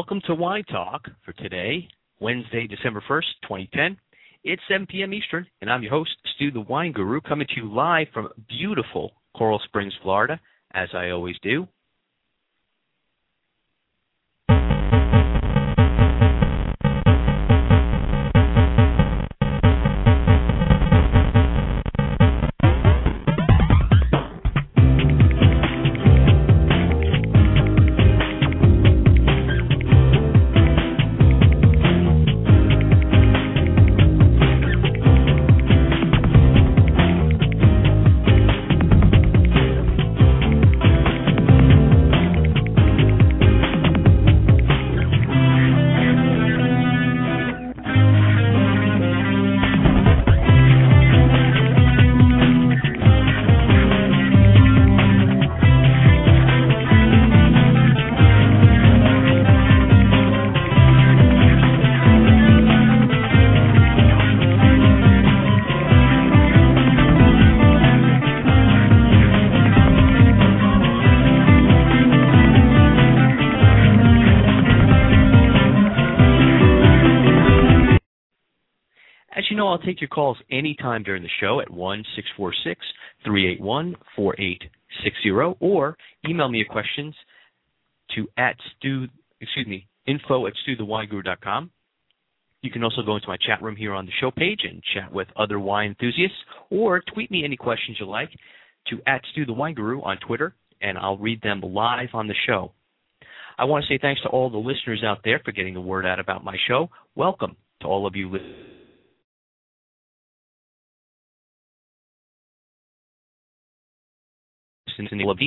Welcome to Wine Talk for today, Wednesday, December 1st, 2010. It's 7 p.m. Eastern, and I'm your host, Stu the Wine Guru, coming to you live from beautiful Coral Springs, Florida, as I always do. Know, I'll take your calls anytime during the show at 1 646 381 4860 or email me your questions to at stu, excuse me, info at stuthewineguru.com. You can also go into my chat room here on the show page and chat with other wine enthusiasts or tweet me any questions you like to at Stu on Twitter and I'll read them live on the show. I want to say thanks to all the listeners out there for getting the word out about my show. Welcome to all of you listeners.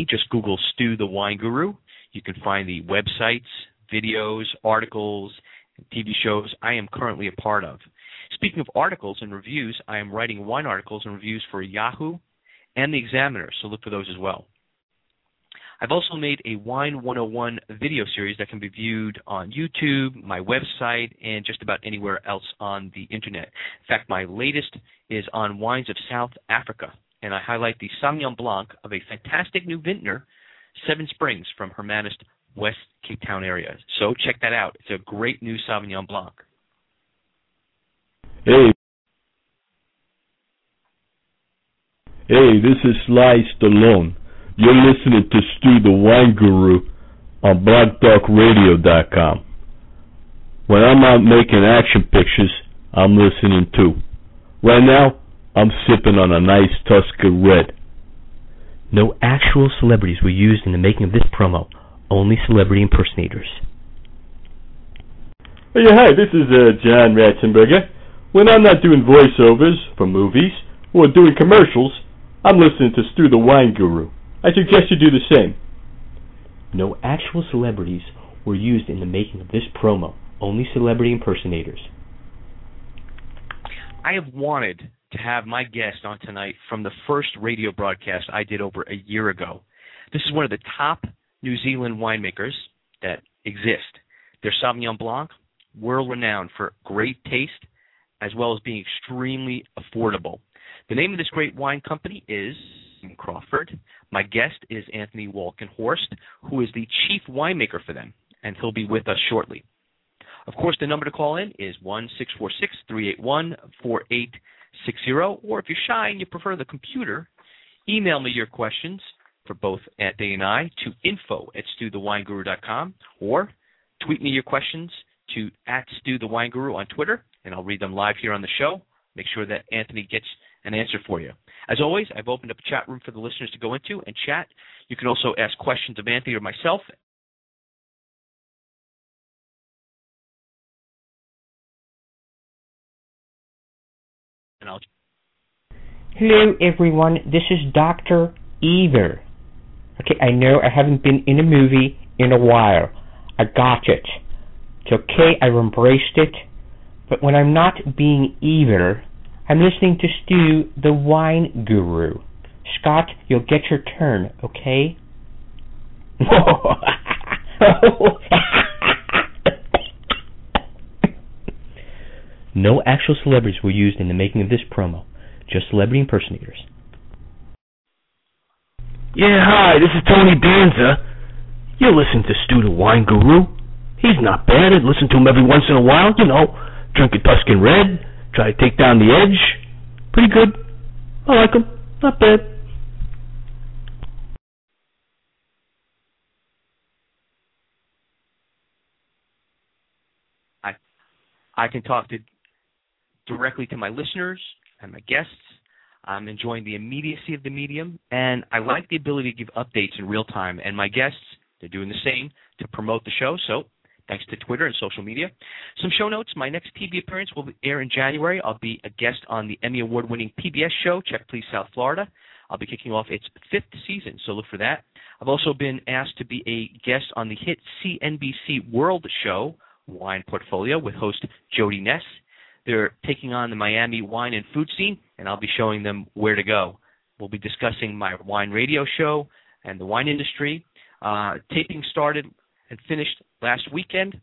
Just Google Stu the Wine Guru. You can find the websites, videos, articles, TV shows I am currently a part of. Speaking of articles and reviews, I am writing wine articles and reviews for Yahoo and the Examiner, so look for those as well. I've also made a Wine 101 video series that can be viewed on YouTube, my website, and just about anywhere else on the internet. In fact, my latest is on wines of South Africa, and I highlight the Sauvignon Blanc of a fantastic new vintner, Seven Springs from Hermanus, West Cape Town area. So check that out. It's a great new Sauvignon Blanc. Hey. Hey, this is Sly Stallone. You're listening to Stu the Wine Guru on blogtalkradio.com. When I'm out making action pictures, I'm listening too. Right now, I'm sipping on a nice Tusca Red. No actual celebrities were used in the making of this promo, only celebrity impersonators. Oh, yeah, hi, this is uh, John Ratzenberger. When I'm not doing voiceovers for movies or doing commercials, I'm listening to Stu the Wine Guru. I suggest you do the same. No actual celebrities were used in the making of this promo, only celebrity impersonators. I have wanted to have my guest on tonight from the first radio broadcast I did over a year ago. This is one of the top New Zealand winemakers that exist. Their Sauvignon Blanc, world renowned for great taste as well as being extremely affordable. The name of this great wine company is Crawford. My guest is Anthony Walkenhorst, who is the chief winemaker for them, and he'll be with us shortly. Of course, the number to call in is one six four six three eight one four eight six zero. Or if you're shy and you prefer the computer, email me your questions for both Anthony and I to info at stuthewineguru.com or tweet me your questions to at Stu the Wine Guru on Twitter, and I'll read them live here on the show. Make sure that Anthony gets an answer for you. As always, I've opened up a chat room for the listeners to go into and chat. You can also ask questions of Anthony or myself I'll. Hello, everyone. This is Dr. Ever. Okay, I know I haven't been in a movie in a while. I got it. It's okay, I've embraced it. But when I'm not being either, I'm listening to Stu, the wine guru. Scott, you'll get your turn, okay? No actual celebrities were used in the making of this promo, just celebrity impersonators. Yeah, hi, this is Tony Danza. You listen to Stu the Wine Guru. He's not bad. I listen to him every once in a while, you know. Drink a Tuscan Red, try to take down the edge. Pretty good. I like him. Not bad. I can talk to directly to my listeners and my guests. I'm enjoying the immediacy of the medium, and I like the ability to give updates in real time. And my guests, they're doing the same to promote the show. So thanks to Twitter and social media. Some show notes. My next TV appearance will air in January. I'll be a guest on the Emmy Award winning PBS show, Check Please South Florida. I'll be kicking off its fifth season, so look for that. I've also been asked to be a guest on the hit CNBC World show, Wine Portfolio, with host Jody Ness. They're taking on the Miami wine and food scene, and I'll be showing them where to go. We'll be discussing my wine radio show and the wine industry. Uh, taping started and finished last weekend,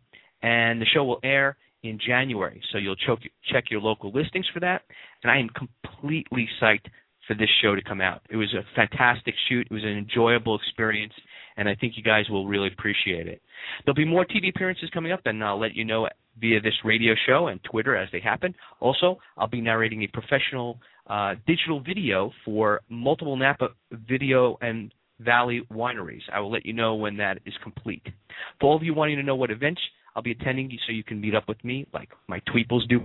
and the show will air in January. So you'll ch- check your local listings for that. And I am completely psyched for this show to come out. It was a fantastic shoot. It was an enjoyable experience, and I think you guys will really appreciate it. There'll be more TV appearances coming up, and I'll let you know via this radio show and Twitter as they happen. Also, I'll be narrating a professional uh, digital video for multiple Napa Video and Valley wineries. I will let you know when that is complete. For all of you wanting to know what events I'll be attending so you can meet up with me, like my Tweeples do.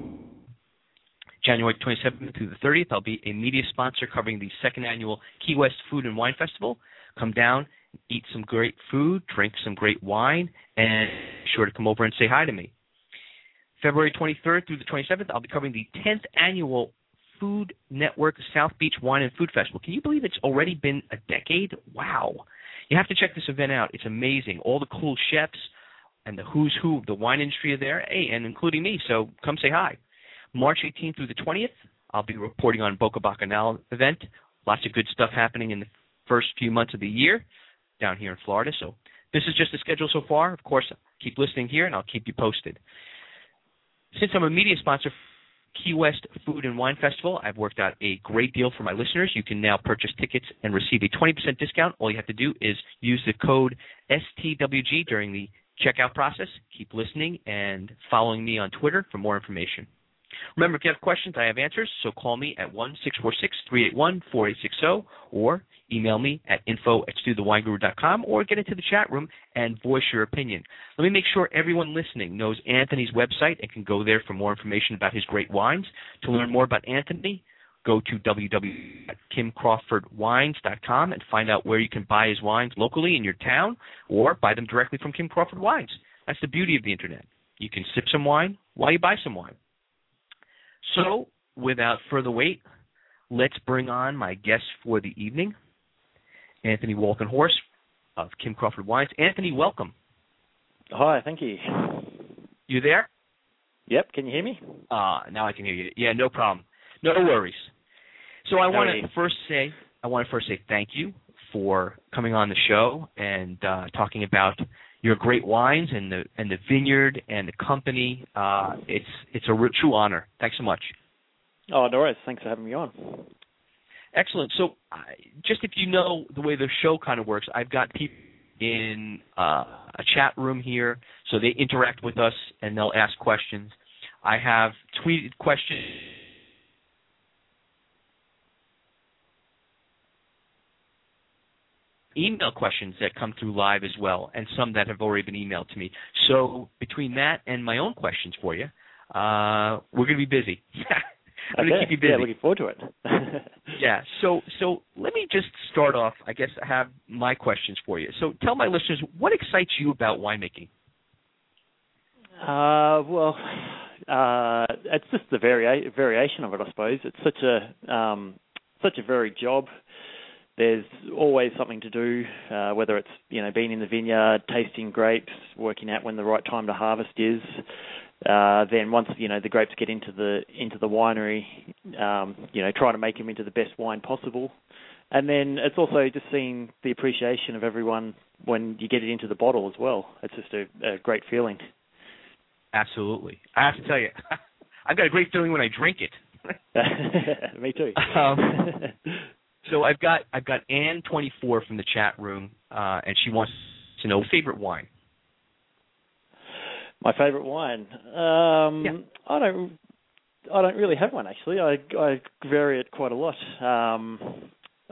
January 27th through the 30th, I'll be a media sponsor covering the second annual Key West Food and Wine Festival. Come down, eat some great food, drink some great wine, and be sure to come over and say hi to me. February 23rd through the 27th, I'll be covering the 10th annual Food Network South Beach Wine and Food Festival. Can you believe it's already been a decade? Wow. You have to check this event out. It's amazing. All the cool chefs and the who's who of the wine industry are there, hey, and including me, so come say hi. March 18th through the 20th, I'll be reporting on Boca Bacchanal event. Lots of good stuff happening in the first few months of the year down here in Florida. So this is just the schedule so far. Of course, keep listening here, and I'll keep you posted. Since I'm a media sponsor Key West Food and Wine Festival. I've worked out a great deal for my listeners. You can now purchase tickets and receive a 20% discount. All you have to do is use the code STWG during the checkout process. Keep listening and following me on Twitter for more information. Remember, if you have questions, I have answers, so call me at 1 646 381 4860 or email me at info at stuthewineguru.com or get into the chat room and voice your opinion. Let me make sure everyone listening knows Anthony's website and can go there for more information about his great wines. To learn more about Anthony, go to www.kimcrawfordwines.com and find out where you can buy his wines locally in your town or buy them directly from Kim Crawford Wines. That's the beauty of the internet. You can sip some wine while you buy some wine. So, without further wait, let's bring on my guest for the evening, Anthony Walkenhorst of Kim Crawford Wines. Anthony, welcome. Hi, thank you. You there? Yep, can you hear me? Uh, now I can hear you. Yeah, no problem. No worries. So I want to first say I want to first say thank you for coming on the show and uh, talking about your great wines and the and the vineyard and the company. Uh, it's it's a true honor. Thanks so much. Oh, worries. Thanks for having me on. Excellent. So, just if you know the way the show kind of works, I've got people in uh, a chat room here, so they interact with us and they'll ask questions. I have tweeted questions email questions that come through live as well, and some that have already been emailed to me. So between that and my own questions for you, uh, we're going to be busy. I'm going to keep you busy. Yeah, looking forward to it. yeah. So so let me just start off. I guess I have my questions for you. So tell my listeners what excites you about winemaking. Uh, well, uh, it's just the varia- variation of it, I suppose. It's such a um, such a varied job. There's always something to do, uh, whether it's you know being in the vineyard, tasting grapes, working out when the right time to harvest is. Uh, then once you know the grapes get into the into the winery, um, you know trying to make them into the best wine possible. And then it's also just seeing the appreciation of everyone when you get it into the bottle as well. It's just a, a great feeling. Absolutely. I have to tell you, I've got a great feeling when I drink it. Me too. Um, so I've got I've got Anne twenty four from the chat room, uh, and she wants to know favorite wine. My favorite wine. Um, Yeah. I don't. I don't really have one actually. I I vary it quite a lot. Um,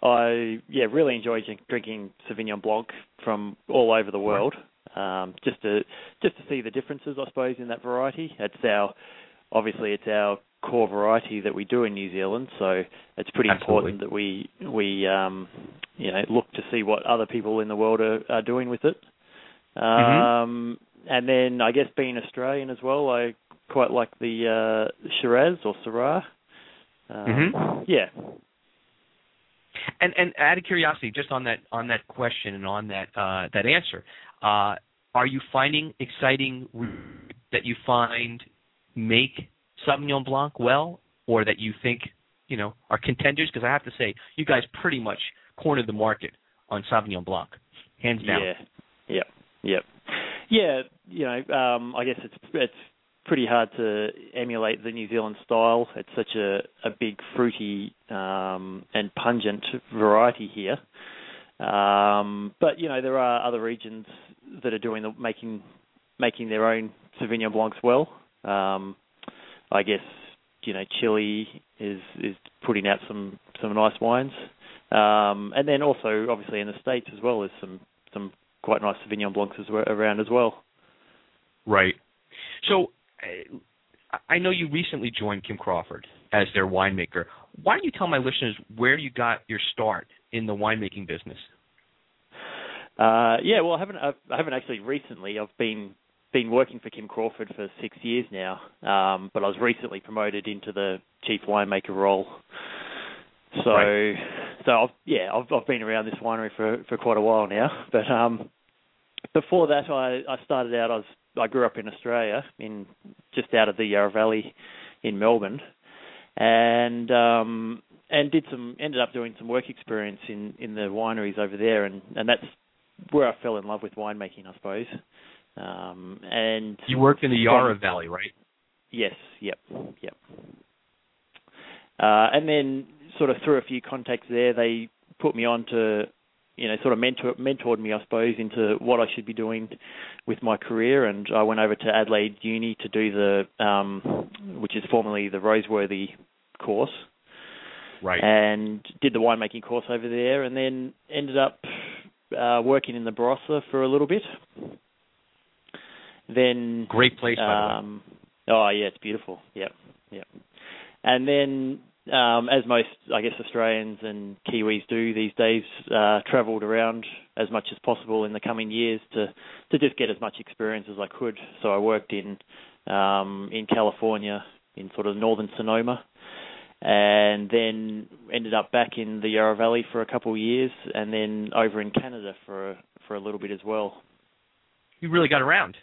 I yeah really enjoy drinking Sauvignon Blanc from all over the world. Um, just to just to see the differences, I suppose, in that variety. It's our obviously it's our core variety that we do in New Zealand, so it's pretty Absolutely. important that we we um, you know look to see what other people in the world are, are doing with it. Um, and then I guess being Australian as well, I quite like the uh, Shiraz or Syrah. Um, Mhm. Yeah. And and out of curiosity, just on that on that question and on that uh, that answer, uh, are you finding exciting that you find make Sauvignon Blanc well, or that you think you know are contenders? Because I have to say, you guys pretty much cornered the market on Sauvignon Blanc, hands down. Yeah. Yep. Yep. Yeah. You know, um, I guess it's it's pretty hard to emulate the New Zealand style. It's such a a big fruity um, and pungent variety here. Um, but you know, there are other regions that are doing the making making their own Sauvignon Blancs well. Um, I guess you know Chile is is putting out some some nice wines, um, and then also obviously in the states as well, there's some some quite nice Sauvignon Blancs as well, around as well. Right. So I know you recently joined Kim Crawford as their winemaker. Why don't you tell my listeners where you got your start in the winemaking business? Uh, yeah, well, I haven't I haven't actually recently. I've been been working for Kim Crawford for six years now, um, but I was recently promoted into the chief winemaker role. So, Right. so I've, yeah, I've I've been around this winery for for quite a while now. But um, before that, I I started out. I was I grew up in Australia, in just out of the Yarra Valley, in Melbourne, and um, and did some ended up doing some work experience in in the wineries over there, and and that's where I fell in love with winemaking, I suppose. Um, and You worked in the Yarra Valley, right? Yes, yep, yep. Uh, and then sort of through a few contacts there, they put me on to, you know, sort of mentor mentored me, I suppose, into what I should be doing with my career. And I went over to Adelaide Uni to do the, um, which is formerly the Roseworthy course Right. and did the winemaking course over there, and then ended up uh, working in the Barossa for a little bit. Then, Great place, by the way. um, oh yeah, it's beautiful. Yep, yep. And then, um, as most, I guess, Australians and Kiwis do these days, uh, travelled around as much as possible in the coming years to to just get as much experience as I could. So I worked in um, in California, in sort of northern Sonoma, and then ended up back in the Yarra Valley for a couple of years, and then over in Canada for a, for a little bit as well. You really got around.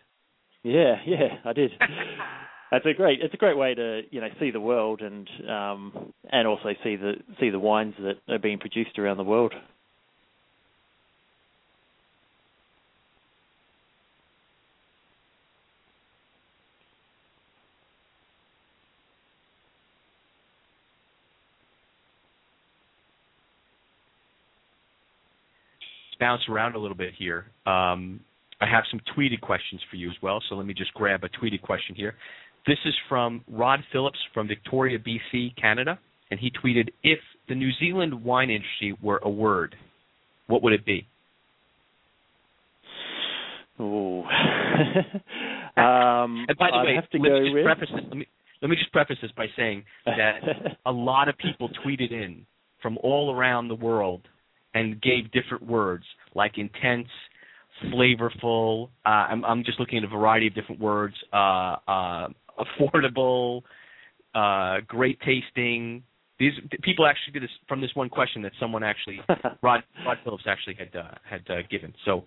Yeah, yeah, I did. That's a great. It's a great way to you know see the world and um, and also see the see the wines that are being produced around the world. bounce around a little bit here. Um, I have some tweeted questions for you as well, so let me just grab a tweeted question here. This is from Rod Phillips from Victoria, BC, Canada, and he tweeted, "If the New Zealand wine industry were a word, what would it be?" Ooh. um, And by the I'd way, have to let me just preface this. Let me, let me just preface this by saying that a lot of people tweeted in from all around the world and gave different words like intense, flavorful. Uh, I'm, I'm just looking at a variety of different words. Uh, uh, affordable, uh, great tasting. These people actually did this from this one question that someone actually Rod Rod Phillips actually had uh, had uh, given. So,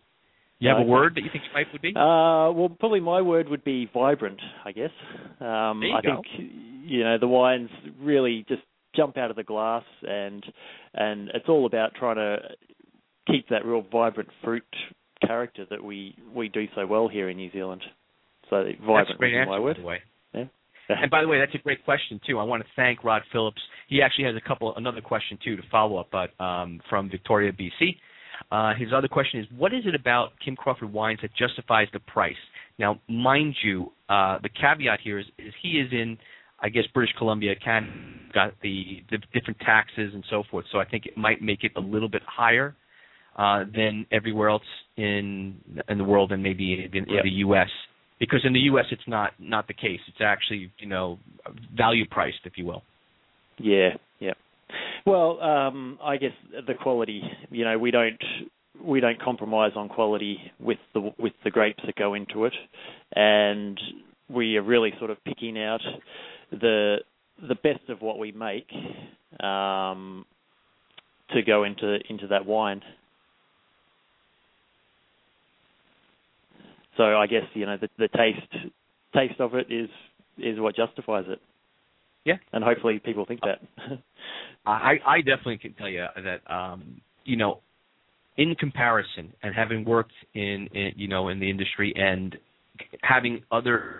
you have a word that you think life would be? Uh, well, probably my word would be vibrant. I guess. Um, I go. think you know the wines really just jump out of the glass, and and it's all about trying to keep that real vibrant fruit character that we we do so well here in New Zealand. So vibrant That's a great answer, by the way. Yeah. And by the way, that's a great question too. I want to thank Rod Phillips. He actually has a couple, another question too to follow up, but um, from Victoria, BC. Uh, his other question is, what is it about Kim Crawford wines that justifies the price? Now, mind you, uh, the caveat here is, is he is in, I guess, British Columbia, Canada, got the, the different taxes and so forth. So I think it might make it a little bit higher uh, than everywhere else in in the world, and maybe in, in Yep. the U.S. Because in the U.S. it's not not the case. It's actually you know value priced, if you will. Yeah, yeah. Well, um, I guess the quality. You know, we don't we don't compromise on quality with the with the grapes that go into it, and we are really sort of picking out the the best of what we make um, to go into into that wine. So I guess you know the, the taste taste of it is is what justifies it. Yeah. and hopefully people think that. I I definitely can tell you that um, you know in comparison and having worked in, in you know in the industry and having other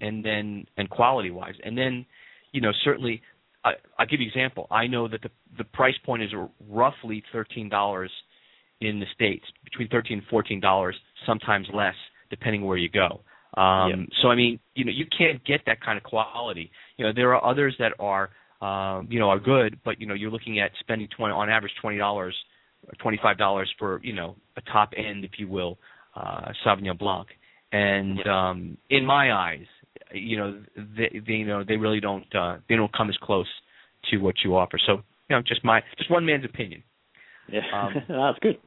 and then and quality wise and then you know certainly I, I'll give you an example. I know that the the price point is roughly thirteen dollars in the states, between thirteen and fourteen dollars, sometimes less, depending where you go. Um, Yeah. So I mean, you know, you can't get that kind of quality. You know, there are others that are, um, you know, are good, but you know, you're looking at spending twenty on average twenty dollars, or twenty five dollars for you know a top end, if you will, uh, Sauvignon Blanc. And um, in my eyes, you know, they, they you know they really don't uh, they don't come as close to what you offer. So you know, just my just one man's opinion. yeah, Um, that's good.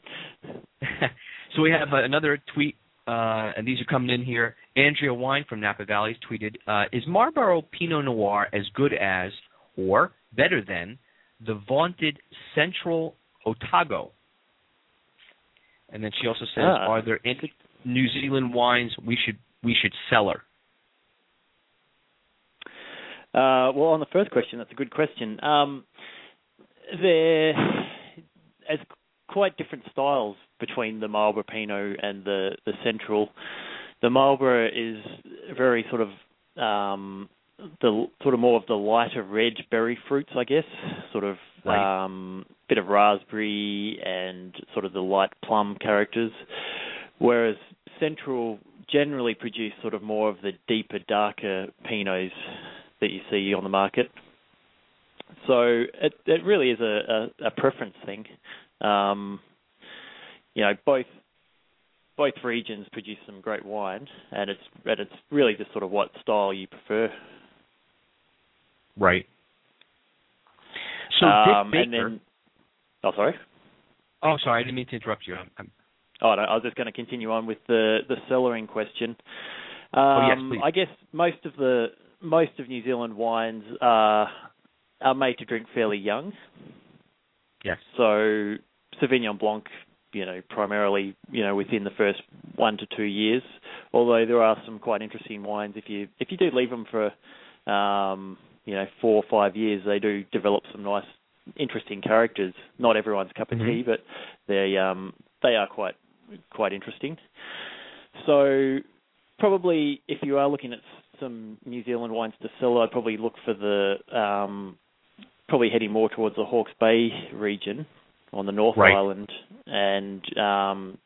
so we have uh, another tweet, uh, and these are coming in here. Andrea Wine from Napa Valley has tweeted, uh, "Is Marlborough Pinot Noir as good as, or better than, the vaunted Central Otago?" And then she also says, Ah. "Are there any New Zealand wines we should we should cellar?" Uh, well, on the first question, that's a good question. Um, there as quite different styles between the Marlborough Pinot and the the Central. The Marlborough is very sort of um, the sort of more of the lighter red berry fruits, I guess, sort of Right. um, bit of raspberry and sort of the light plum characters, whereas Central generally produce sort of more of the deeper, darker Pinots that you see on the market. So it it really is a, a, a preference thing. Um, you know, both both regions produce some great wine, and it's and it's really just sort of what style you prefer. Right. So um, Dick and Baker. then, oh, sorry. oh, sorry, I didn't mean to interrupt you. I'm, I'm, Oh, no, I was just going to continue on with the the cellaring question. Um, Oh, yes, please. I guess most of the most of New Zealand wines are are made to drink fairly young. yes. So Sauvignon Blanc, you know, primarily, you know, within the first one to two years. Although there are some quite interesting wines if you if you do leave them for, um, you know, four or five years, they do develop some nice, interesting characters. Not everyone's cup of Mhm. tea, but they um they are quite quite interesting. So probably if you are looking at some New Zealand wines to sell, I'd probably look for the um, probably heading more towards the Hawke's Bay region on the North Right. Island, and um,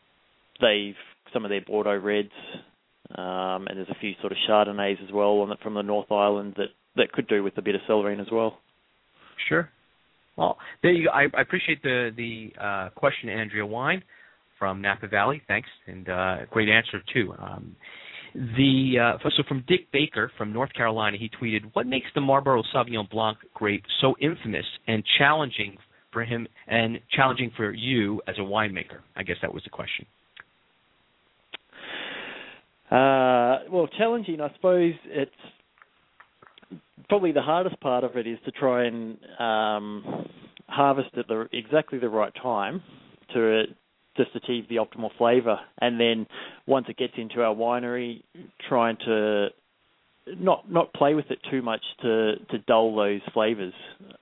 they've some of their Bordeaux Reds, um, and there's a few sort of Chardonnays as well on the, from the North Island that that could do with a bit of cellaring as well. Sure. Well, there you go. I, I appreciate the the uh, question, Andrea Wine from Napa Valley. Thanks, and uh, great answer too. Um, the uh, so from Dick Baker from North Carolina, he tweeted, "What makes the Marlborough Sauvignon Blanc grape so infamous and challenging for him and challenging for you as a winemaker? I guess that was the question. Uh, well, challenging, I suppose it's probably the hardest part of it is to try and um, harvest at the exactly the right time to just achieve the optimal flavour, and then once it gets into our winery, trying to not not play with it too much to to dull those flavors.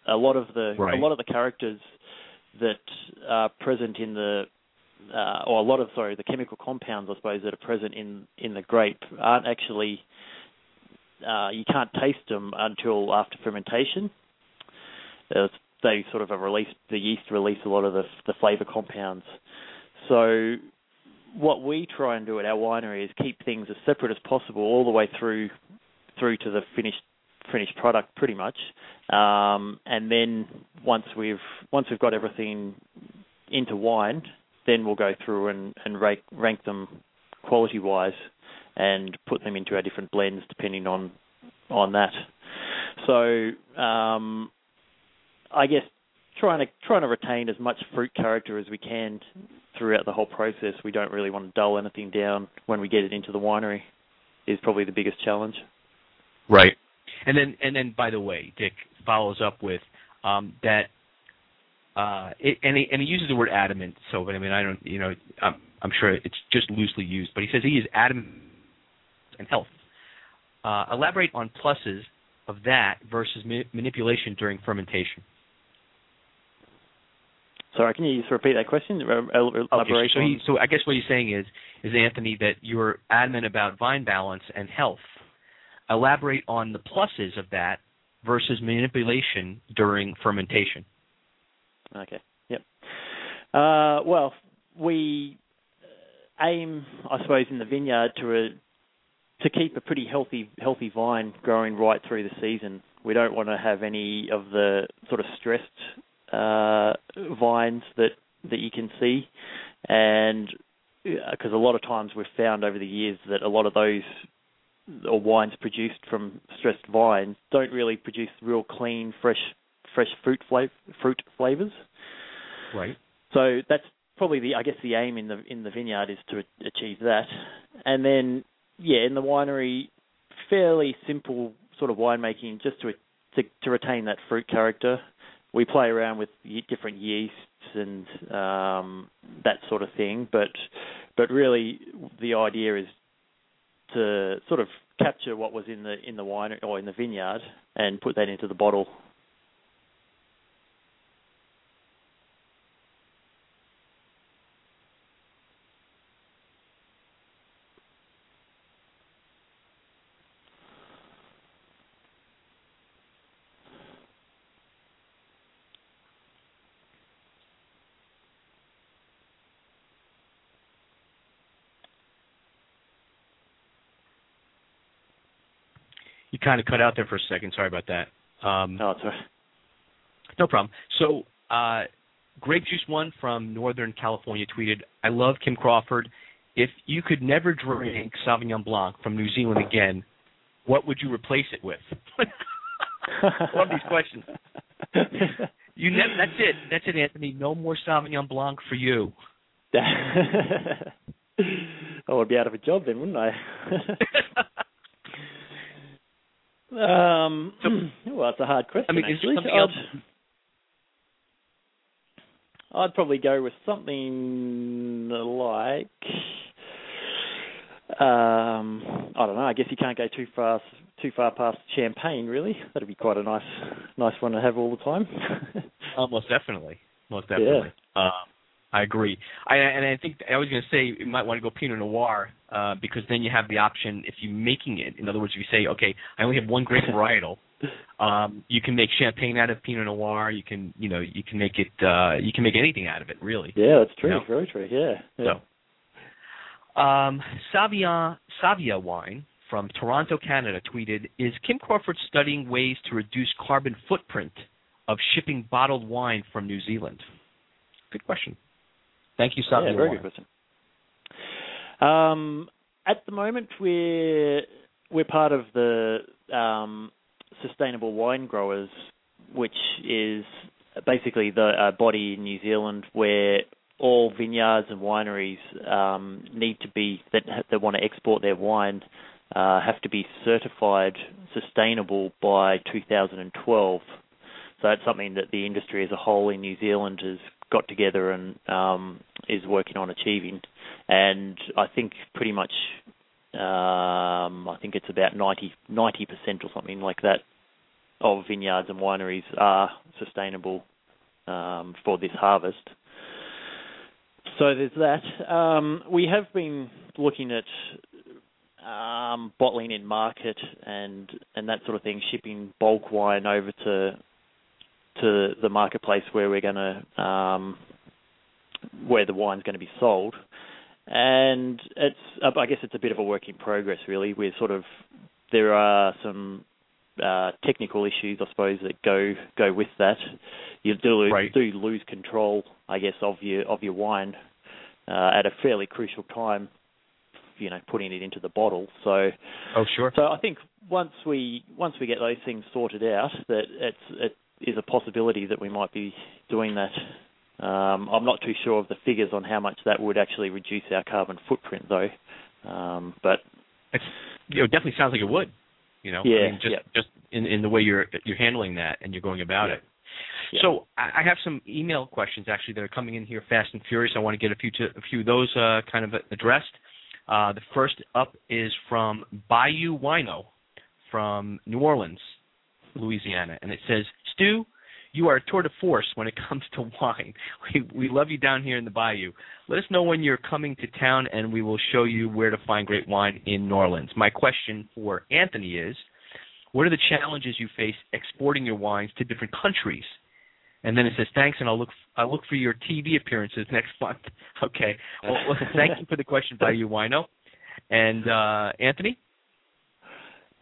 A lot of the right. a lot of the characters that are present in the uh, or a lot of sorry the chemical compounds I suppose that are present in in the grape aren't actually uh, you can't taste them until after fermentation. Uh, they sort of are released the yeast release a lot of the the flavor compounds. So what we try and do at our winery is keep things as separate as possible all the way through through to the finished finished product pretty much. Um, and then once we've once we've got everything into wine, then we'll go through and, and rank, rank them quality wise and put them into our different blends depending on on that. So um, I guess trying to trying to retain as much fruit character as we can throughout the whole process. We don't really want to dull anything down when we get it into the winery. Is probably the biggest challenge. Right. And then and then by the way, Dick follows up with um, that uh, it, and he and he uses the word adamant. So, but I mean, I don't, you know, I'm, I'm sure it's just loosely used. But he says he is adamant and health. Uh, elaborate on pluses of that versus ma- manipulation during fermentation. Sorry, can you just repeat that question? Elaboration. Okay, so, he, so I guess what he's saying is, is Anthony that you're adamant about vine balance and health. Elaborate on the pluses of that versus manipulation during fermentation. Okay. Yep. Uh, well, we uh, aim, I suppose, in the vineyard to a, to keep a pretty healthy healthy vine growing right through the season. We don't want to have any of the sort of stressed uh, vines that that you can see, and because a lot of times we've found over the years that a lot of those or wines produced from stressed vines don't really produce real clean, fresh, fresh fruit flavor, fruit flavors. Right. So that's probably the I guess the aim in the in the vineyard is to achieve that, and then yeah, in the winery, fairly simple sort of winemaking just to to, to retain that fruit character. We play around with different yeasts and um, that sort of thing, but but really the idea is to sort of capture what was in the in the wine or in the vineyard and put that into the bottle. You kind of cut out there for a second. Sorry about that. Um, oh, sorry. No problem. So, uh, Grape Juice One from Northern California tweeted, "I love Kim Crawford. If you could never drink Sauvignon Blanc from New Zealand again, what would you replace it with?" love these questions. You ne- that's it. That's it, Anthony. No more Sauvignon Blanc for you. I would be out of a job then, wouldn't I? Um, so, well, it's a hard question. I mean, actually. I'd? I'd probably go with something like, um, I don't know. I guess you can't go too far too far past champagne. Really, that'd be quite a nice nice one to have all the time. uh, most definitely, most definitely. Yeah. Um, I agree. I, and I think I was going to say you might want to go Pinot Noir uh, because then you have the option if you're making it. In other words, if you say, okay, I only have one grape varietal, um, you can make champagne out of Pinot Noir. You can, you know, you can make it. Uh, you can make anything out of it, really. Yeah, that's true. You know? Very true. Yeah. yeah. So, um, Savia Savia Wine from Toronto, Canada, tweeted: Is Kim Crawford studying ways to reduce carbon footprint of shipping bottled wine from New Zealand? Good question. Thank you, Savia. Yeah, very good question. Um, at the moment, we're we're part of the um, Sustainable Wine Growers, which is basically the uh, body in New Zealand where all vineyards and wineries um, need to be that that want to export their wine uh, have to be certified sustainable by 2012. So that's something that the industry as a whole in New Zealand has got together and um, is working on achieving. And I think pretty much, um, I think it's about 90 percent or something like that of vineyards and wineries are sustainable um, for this harvest. So there's that. Um, we have been looking at um, bottling in market and and that sort of thing, shipping bulk wine over to to the marketplace where we're going to um, where the wine's going to be sold. And it's I guess it's a bit of a work in progress, really. We're sort of there are some uh, technical issues, I suppose, that go go with that. You do right. do lose control, I guess, of your of your wine uh, at a fairly crucial time. You know, putting it into the bottle. So, oh sure. So I think once we once we get those things sorted out, that it's it is a possibility that we might be doing that. Um, I'm not too sure of the figures on how much that would actually reduce our carbon footprint, though. Um, but it's, it definitely sounds like it would. You know, yeah, I mean, just yeah. just in in the way you're you're handling that and you're going about yeah. it. Yeah. So I have some email questions actually that are coming in here fast and furious. I want to get a few to, a few of those uh, kind of addressed. Uh, the first up is from Bayou Wino from New Orleans, Louisiana, and it says, "Stu, you are a tour de force when it comes to wine. We we love you down here in the Bayou. Let us know when you're coming to town, and we will show you where to find great wine in New Orleans." My question for Anthony is, what are the challenges you face exporting your wines to different countries? And then it says, "Thanks, and I'll look I'll look for your TV appearances next month." Okay. Well, thank you for the question, Bayou Wino. And uh, Anthony.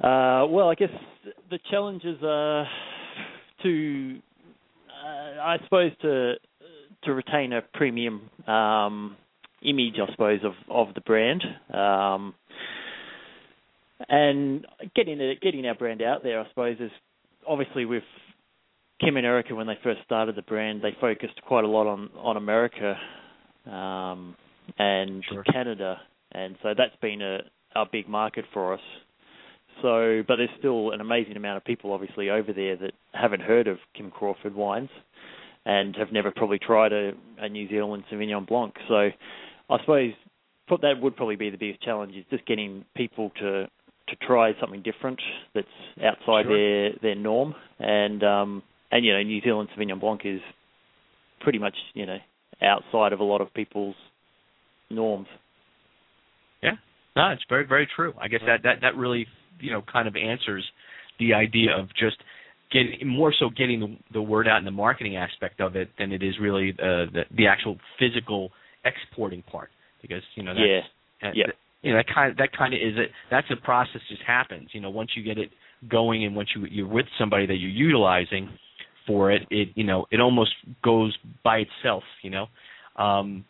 Uh, well, I guess the challenges are to, uh, I suppose, to to retain a premium um, image, I suppose, of of the brand. Um, and getting it, getting our brand out there, I suppose, is obviously with Kim and Erica when they first started the brand, they focused quite a lot on on America um, and Sure. Canada, and so that's been a a big market for us. So, but there's still an amazing amount of people, obviously, over there that haven't heard of Kim Crawford wines and have never probably tried a, a New Zealand Sauvignon Blanc. So, I suppose put that would probably be the biggest challenge is just getting people to to try something different that's outside Sure. their their norm. And um, and you know, New Zealand Sauvignon Blanc is pretty much you know outside of a lot of people's norms. Yeah, no, it's very very true. I guess that that that really you know kind of answers the idea of just getting more so getting the, the word out in the marketing aspect of it than it is really uh, the the actual physical exporting part because you know that's, Yeah. that- Yeah. you know that kind of that kind of is it that's a process just happens you know once you get it going and once you you're with somebody that you're utilizing for it it you know it almost goes by itself you know um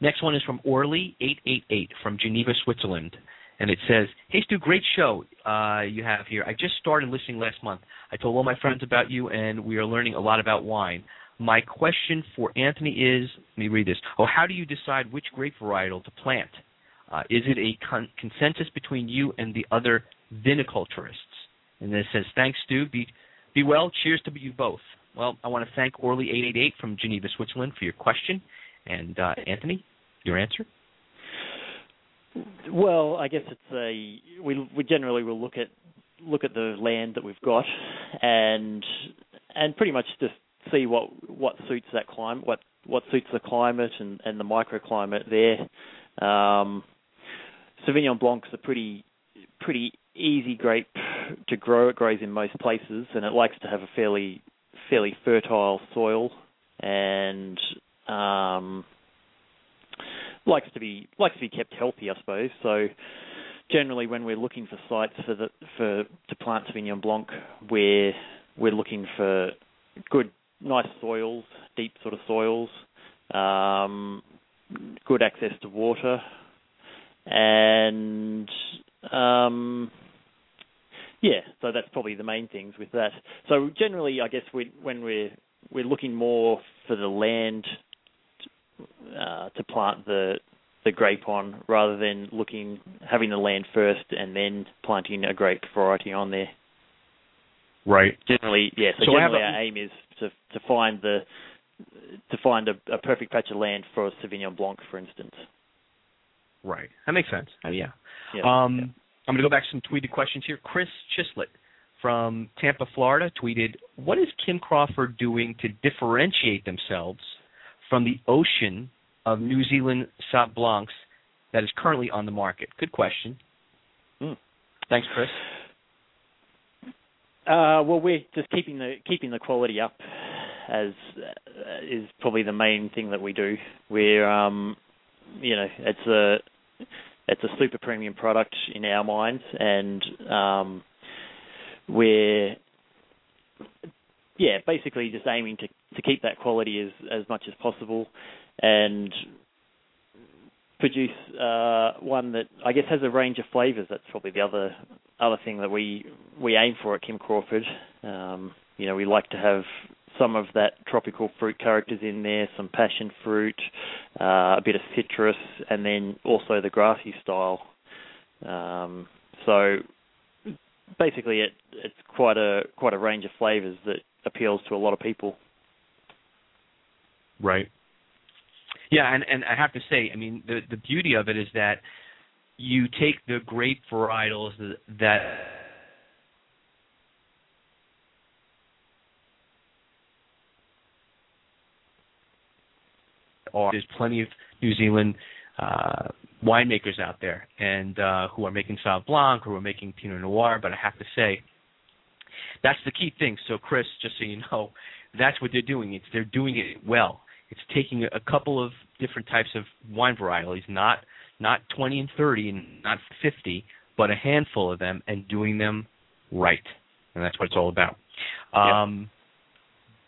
Next one is from Orly888 from Geneva, Switzerland. And it says, Hey Stu, great show uh, you have here. I just started listening last month. I told all my friends about you, and we are learning a lot about wine. My question for Anthony is let me read this. Oh, how do you decide which grape varietal to plant? Uh, is it a con- consensus between you and the other viniculturists? And then it says, Thanks, Stu. Be, be well. Cheers to you both. Well, I want to thank Orly888 from Geneva, Switzerland for your question. And uh, Anthony, your answer? Well, I guess it's a we we generally will look at look at the land that we've got and and pretty much just see what what suits that climate, what what suits the climate and and the microclimate there. Um, Sauvignon Blanc's a pretty pretty easy grape to grow. It grows in most places, and it likes to have a fairly fairly fertile soil and um, likes to be likes to be kept healthy, I suppose. So generally, when we're looking for sites for the for to plant Sauvignon Blanc, we're we're looking for good, nice soils, deep sort of soils, um, good access to water, and um, yeah, so that's probably the main things with that. So generally, I guess we, when we're we're looking more for the land uh, to plant the the grape on, rather than looking having the land first and then planting a grape variety on there. Right. Generally, yeah. So, So generally, a- our aim is to to find the to find a, a perfect patch of land for a Sauvignon Blanc, for instance. Right. That makes sense. Uh, yeah. Yeah. Um, I'm going to go back to some tweeted questions here. Chris Chislett from Tampa, Florida, tweeted, "What is Kim Crawford doing to differentiate themselves from the ocean of New Zealand Sauv Blancs that is currently on the market?" Good question. Hmm. Thanks, Chris. Uh, well, we're just keeping the keeping the quality up, as uh, is probably the main thing that we do. We're, um, you know, it's a it's a super premium product in our minds, and um, we're yeah, basically just aiming to to keep that quality as as much as possible, and produce uh, one that I guess has a range of flavors. That's probably the other other thing that we we aim for at Kim Crawford. Um, you know, we like to have some of that tropical fruit characters in there, some passion fruit, uh, a bit of citrus, and then also the grassy style. Um, so basically, it it's quite a quite a range of flavors that appeals to a lot of people. Right. Yeah, and and I have to say, I mean, the the beauty of it is that you take the grape varietals that are there's plenty of New Zealand uh, winemakers out there and uh, who are making Sauv Blanc, who are making Pinot Noir. But I have to say, that's the key thing. So, Chris, just so you know, that's what they're doing. It's they're doing it well. It's taking a, couple of different types of wine varieties, not not 20 and 30 and not 50, but a handful of them, and doing them right. And that's what it's all about. Um,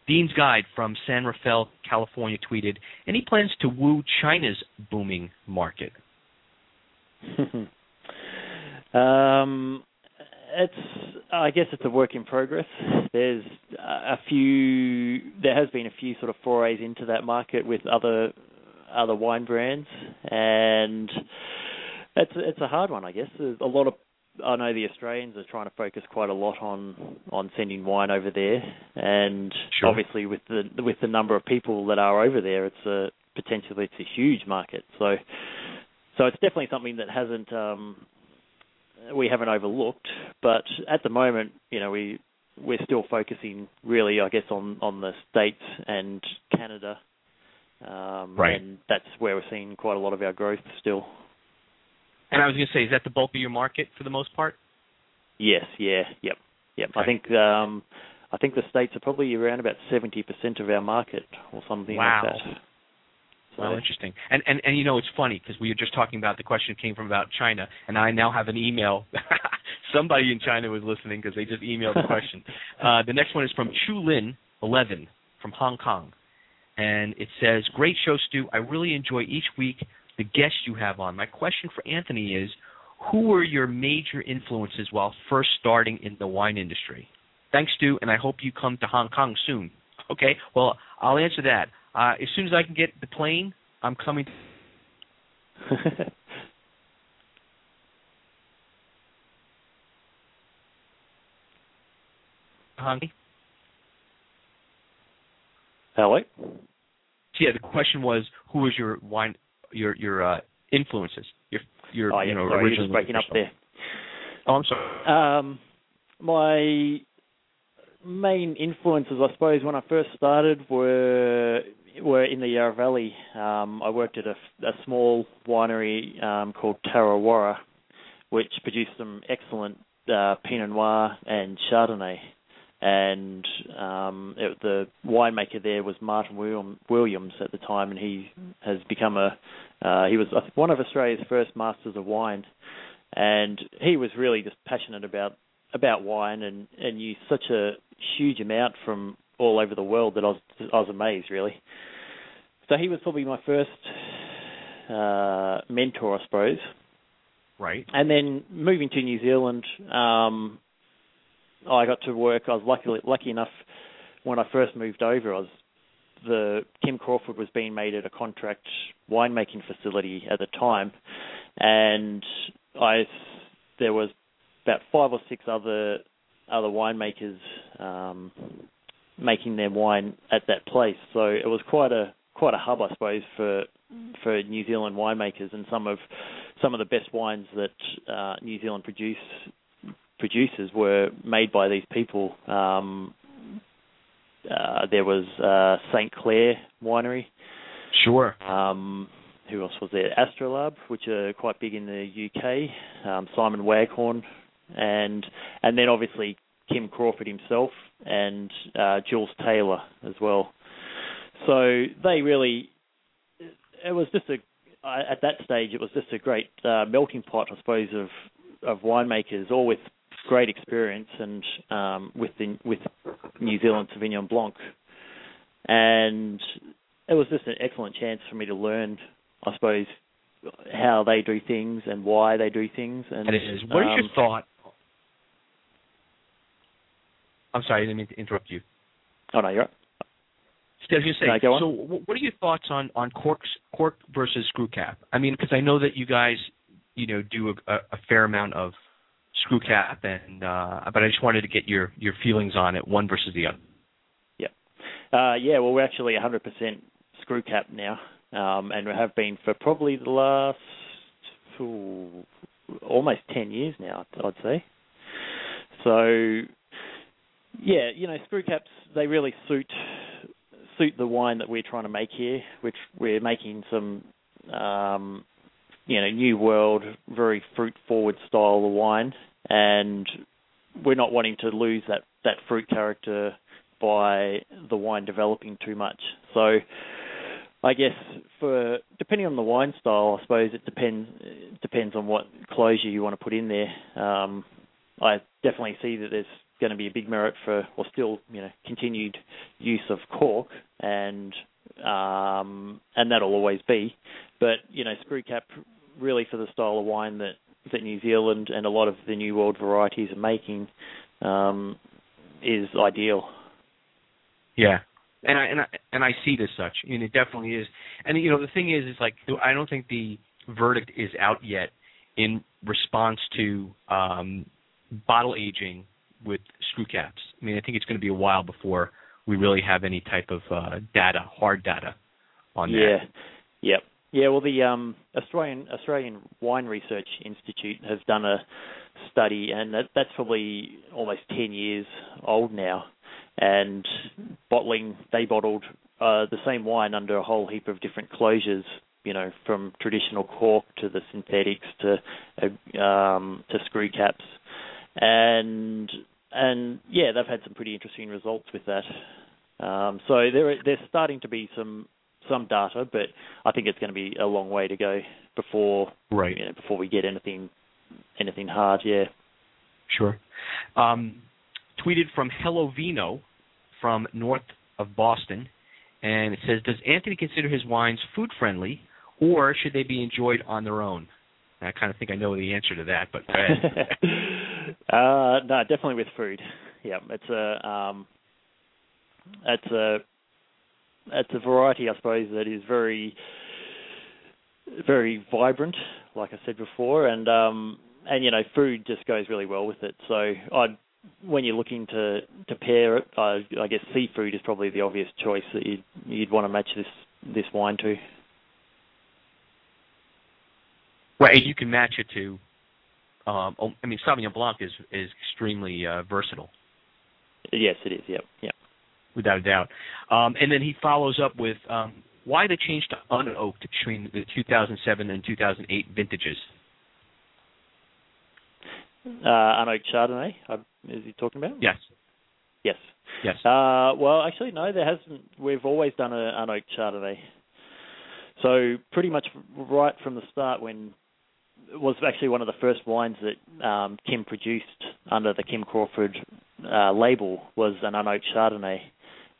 Dean's Guide from San Rafael, California tweeted, any plans to woo China's booming market? um, it's I guess it's a work in progress. There's a few there has been a few sort of forays into that market with other other wine brands and it's it's a hard one I guess. There's a lot of I know the Australians are trying to focus quite a lot on on sending wine over there and Sure. obviously with the with the number of people that are over there it's a potentially it's a huge market. So so it's definitely something that hasn't um we haven't overlooked, but at the moment, you know, we we're still focusing really, I guess, on on the states and Canada, um, Right. and that's where we're seeing quite a lot of our growth still. And I was going to say, is that the bulk of your market for the most part? Yes, yeah, yep, yep. I think um, I think the states are probably around about seventy percent of our market or something Wow. like that. Well, interesting. And and and you know, it's funny because we were just talking about the question came from about China, and I now have an email. Somebody in China was listening because they just emailed the question. uh, the next one is from Chu Lin, eleven, from Hong Kong, and it says, "Great show, Stu. I really enjoy each week the guests you have on. My question for Anthony is." Who were your major influences while first starting in the wine industry? Thanks, Stu, and I hope you come to Hong Kong soon. Okay, well, I'll answer that. Uh, as soon as I can get the plane, I'm coming. Kong. Hello. Yeah, the question was, who was your wine, your your uh, influences, your your Oh yeah, you know sorry, original breaking up there. Oh, I'm sorry. Um, my main influences, I suppose, when I first started were were in the Yarra Valley. Um, I worked at a, a small winery um, called TarraWarra, which produced some excellent uh, Pinot Noir and Chardonnay. And um, it, the winemaker there was Martin William, Williams at the time, and he has become a uh, he was one of Australia's first masters of wine and he was really just passionate about about wine and and knew such a huge amount from all over the world that I was I was amazed really. So he was probably my first uh, mentor, I suppose. Right. And then moving to New Zealand, um, I got to work. I was lucky lucky enough when I first moved over, I was the Kim Crawford was being made at a contract winemaking facility at the time, and I there was about five or six other other winemakers um, making their wine at that place. So it was quite a quite a hub, I suppose, for for New Zealand winemakers, and some of some of the best wines that uh, New Zealand produce producers were made by these people. Um, uh, there was uh, St Clair Winery. Sure. Um, who else was there? Astrolabe, which are quite big in the UK. Um, Simon Waghorn, and and then obviously Kim Crawford himself and uh, Jules Taylor as well. So they really, it was just a at that stage it was just a great uh, melting pot, I suppose, of of winemakers, all with great experience and um, with the with New Zealand Sauvignon Blanc, and it was just an excellent chance for me to learn, I suppose, how they do things and why they do things. And it is. What is um, your thought? I'm sorry, I didn't mean to interrupt you. Oh no, you're right. Say, No, go on. so what are your thoughts on on corks, cork versus screw cap? I mean, because I know that you guys, you know, do a, a, fair amount of screw cap, and uh, but I just wanted to get your your feelings on it, one versus the other. Uh, yeah, well, we're actually 100% screw cap now, um, and we have been for probably the last ooh, almost 10 years now, I'd say. So, yeah, you know, screw caps they really suit suit the wine that we're trying to make here, which we're making some, um, you know, new world, very fruit forward style of wine, and we're not wanting to lose that that fruit character by the wine developing too much. So I guess for depending on the wine style, I suppose it depends it depends on what closure you want to put in there. Um, I definitely see that there's going to be a big merit for, or still, you know, continued use of cork, and um, and that'll always be. But you know, screw cap really for the style of wine that that New Zealand and a lot of the New World varieties are making um, is ideal. Yeah, and I and I and I see it as such. Mean, it definitely is. And you know, the thing is, is like I don't think the verdict is out yet in response to um, bottle aging with screw caps. I mean, I think it's going to be a while before we really have any type of uh, data, hard data, on that. Yeah. Yep. Yeah. Well, the um, Australian Australian Wine Research Institute has done a study, and that, that's probably almost ten years old now. And bottling, they bottled uh, the same wine under a whole heap of different closures. You know, from traditional cork to the synthetics to uh, um, to screw caps, and and yeah, they've had some pretty interesting results with that. Um, so there there's starting to be some some data, but I think it's going to be a long way to go before Right. you know, before we get anything anything hard. Yeah. Sure. Um, tweeted from Hello Vino from north of Boston, and it says, "Does Anthony consider his wines food friendly, or should they be enjoyed on their own?" I kind of think I know the answer to that, but uh, no, definitely with food. Yeah, it's a um, it's a it's a variety, I suppose, that is very very vibrant, like I said before, and um, and you know, food just goes really well with it. So I'd when you're looking to to pair it, I, I guess seafood is probably the obvious choice that you'd you'd want to match this this wine to. Right, and you can match it to. Um, oh, I mean, Sauvignon Blanc is is extremely uh, versatile. Yes, it is. Yep, yep. without a doubt. Um, and then he follows up with um, why the change to unoaked between the 2007 and 2008 vintages. Uh, unoaked Chardonnay, uh, is he talking about? Yes, Yes. yes. Uh, well, actually, no. There hasn't. We've always done a unoaked Chardonnay. So pretty much right from the start, when was actually one of the first wines that um, Kim produced under the Kim Crawford uh, label was an unoaked Chardonnay,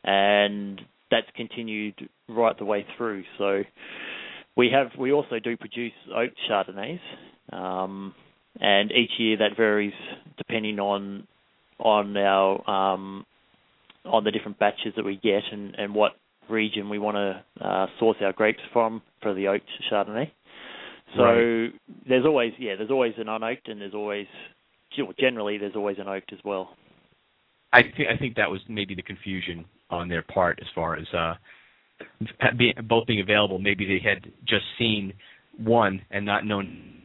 and that's continued right the way through. So we have we also do produce oak Chardonnays, um, and each year that varies depending on on our um, on the different batches that we get and, and what region we want to uh, source our grapes from for the oak Chardonnay. So Right. there's always yeah there's always an unoaked and there's always generally there's always an oaked as well. I think I think that was maybe the confusion on their part as far as uh, being, both being available. Maybe they had just seen one and not known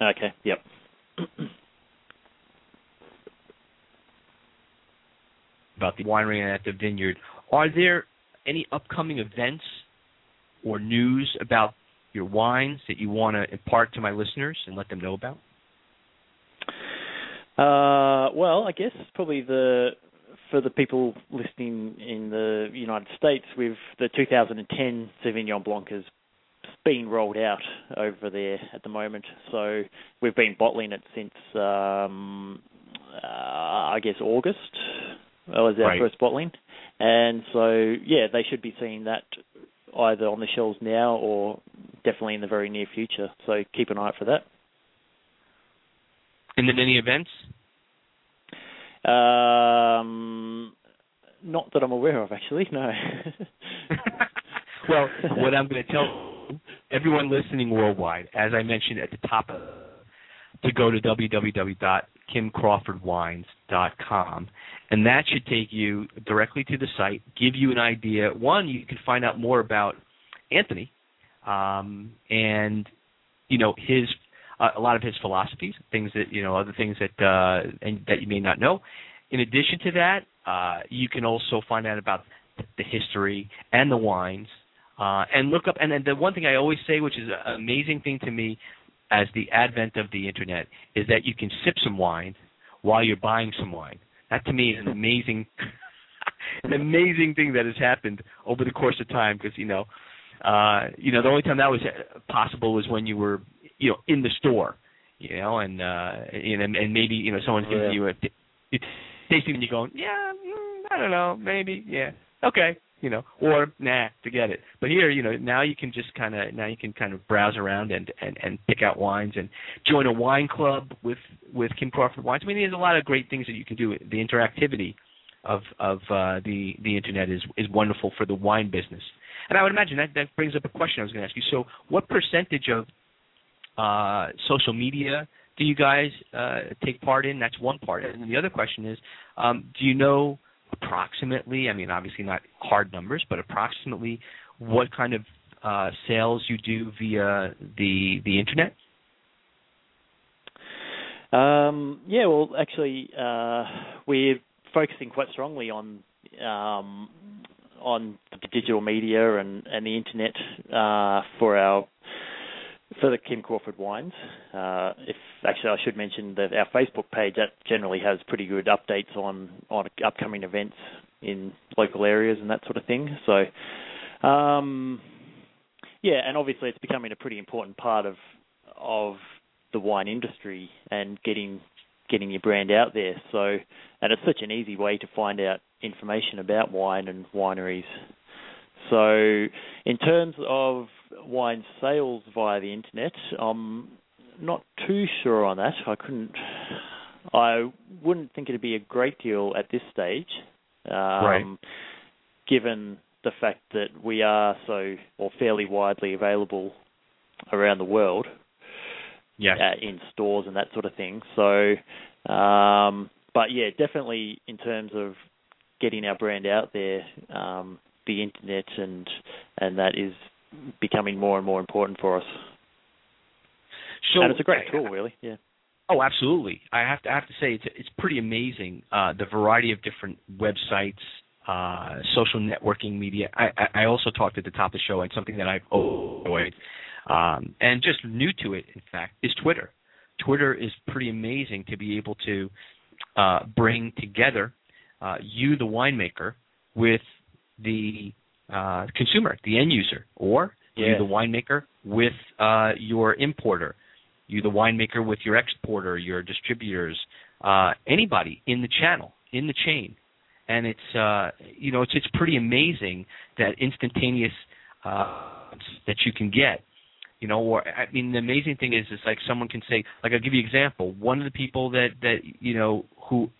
Okay. Yep. about the winery and at the vineyard. Are there any upcoming events or news about your wines that you want to impart to my listeners and let them know about? Uh, well, I guess probably the for the people listening in the United States, with the 2010 Sauvignon Blanc has been rolled out over there at the moment. So we've been bottling it since um, uh, I guess August. Was our Right. first bottling, and so yeah, they should be seeing that either on the shelves now or definitely in the very near future. So keep an eye out for that. And then any events? Um, not that I'm aware of, actually. No. well, what I'm going to tell everyone listening worldwide, as I mentioned at the top, of, to go to www.kimcrawfordwines.com, and that should take you directly to the site, give you an idea. One, you can find out more about Anthony, um, and you know his uh, a lot of his philosophies, things that you know, other things that uh, and that you may not know. In addition to that, uh, you can also find out about the history and the wines, uh, and look up. And then the one thing I always say, which is an amazing thing to me, as the advent of the internet, is that you can sip some wine while you're buying some wine. That to me is an amazing, an amazing thing that has happened over the course of time. Because you know, uh, you know, the only time that was possible was when you were, you know, in the store, you know, and uh, know, and maybe you know someone's giving Yeah. you a tasting and you're going, yeah, mm, I don't know, maybe, yeah, okay, you know, or nah, forget it. But here, you know, now you can just kind of now you can kind of browse around and and and pick out wines and join a wine club with with Kim Crawford Wines. I mean, there's a lot of great things that you can do. The interactivity of of uh, the the internet is is wonderful for the wine business. And I would imagine that that brings up a question I was going to ask you. So, what percentage of uh, social media do you guys uh, take part in? That's one part. And then the other question is, um, do you know approximately? I mean, obviously not hard numbers, but approximately what kind of uh, sales you do via the the internet? Um, yeah, well, actually, uh, we're focusing quite strongly on um, on the digital media and, and the internet uh, for our for the Kim Crawford wines. Uh, if actually, I should mention that our Facebook page that generally has pretty good updates on on upcoming events in local areas and that sort of thing. So, um, yeah, and obviously, it's becoming a pretty important part of of the wine industry and getting getting your brand out there. So, and it's such an easy way to find out information about wine and wineries. So, in terms of wine sales via the internet, I'm not too sure on that. I couldn't. I wouldn't think it'd be a great deal at this stage, um, Right. given the fact that we are so or fairly widely available around the world Yes. uh, in stores and that sort of thing. So, um, but yeah, definitely in terms of getting our brand out there, um, the internet and and that is becoming more and more important for us. So and it's a great tool, really. Yeah. Oh, absolutely. I have to I have to say it's it's pretty amazing uh, the variety of different websites, uh, social networking media. I, I, I also talked at the top of the show and something that I've enjoyed um, and just new to it, in fact, is Twitter. Twitter is pretty amazing to be able to uh, bring together uh, you, the winemaker, with the uh, consumer, the end user, or you, the winemaker, with uh, your importer you the winemaker with your exporter, your distributors, uh, anybody in the channel, in the chain. And it's uh, you know, it's it's pretty amazing that instantaneous uh, that you can get. You know, or I mean, the amazing thing is, is like someone can say, like I'll give you an example. One of the people that that you know who